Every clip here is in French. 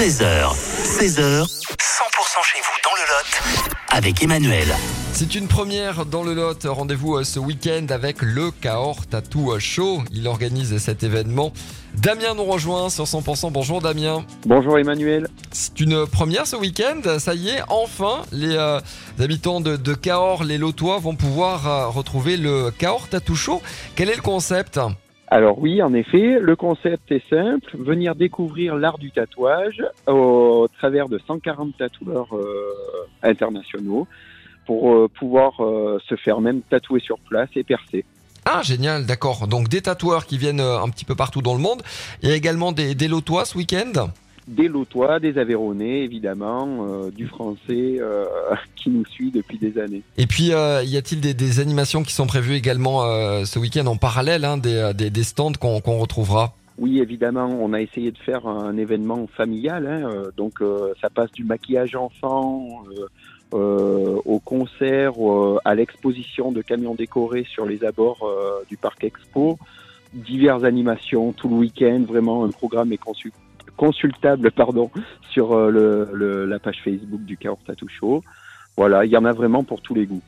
13h, 16h, 100% chez vous dans le Lot avec Emmanuel. C'est une première dans le lot. Rendez-vous euh, ce week-end avec le Cahors Tattoo Show. Il organise cet événement. Damien nous rejoint sur 100%. Bonjour Damien. Bonjour Emmanuel. C'est une première ce week-end. Ça y est, enfin, les euh, habitants de, de Cahors, les Lotois, vont pouvoir euh, retrouver le Cahors Tattoo Show. Quel est le concept? Alors oui, en effet, le concept est simple, venir découvrir l'art du tatouage au travers de 140 tatoueurs euh, internationaux pour euh, pouvoir euh, se faire même tatouer sur place et percer. Ah, génial, d'accord. Donc des tatoueurs qui viennent un petit peu partout dans le monde. Il y a également des, des Lotois ce week-end? Des Lotois, des Aveyronais évidemment, euh, du français euh, qui nous suit depuis des années. Et puis, euh, y a-t-il des, des animations qui sont prévues également ce week-end en parallèle hein, des, des, des stands qu'on retrouvera? Oui, évidemment, on a essayé de faire un événement familial, hein, donc ça passe du maquillage enfant au concert, à l'exposition de camions décorés sur les abords du parc Expo, diverses animations tout le week-end, vraiment un programme est consul- consultable pardon, sur euh, le, le- la page Facebook du Cahors Tattoo Show. Voilà, il y en a vraiment pour tous les goûts.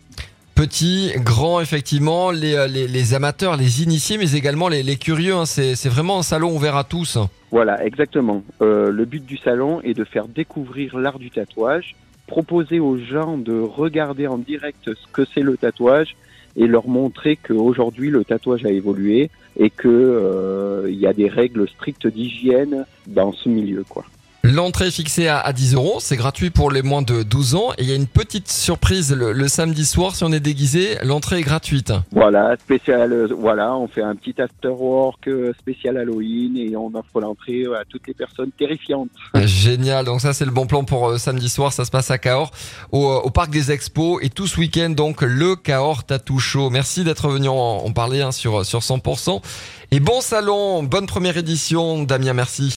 Petit, grand, effectivement, les, euh, les, les amateurs, les initiés, mais également les, les curieux. hein. C'est c'est vraiment un salon ouvert à tous. Voilà, exactement. Euh, le but du salon est de faire découvrir l'art du tatouage, proposer aux gens de regarder en direct ce que c'est le tatouage et leur montrer qu'aujourd'hui le tatouage a évolué et que euh, il y a des règles strictes d'hygiène dans ce milieu, quoi. L'entrée est fixée à, à 10 euros. C'est gratuit pour les moins de 12 ans. Et il y a une petite surprise le, le samedi soir. Si on est déguisé, l'entrée est gratuite. Voilà, spécial, euh, voilà, on fait un petit after work euh, spécial Halloween et on offre l'entrée à toutes les personnes terrifiantes. Génial. Donc ça, c'est le bon plan pour euh, samedi soir. Ça se passe à Cahors, au, euh, au parc des Expos. Et tout ce week-end, donc, le Cahors Tattoo Show. Merci d'être venu en, en parler hein, sur, sur 100%. Et bon salon, bonne première édition, Damien. Merci.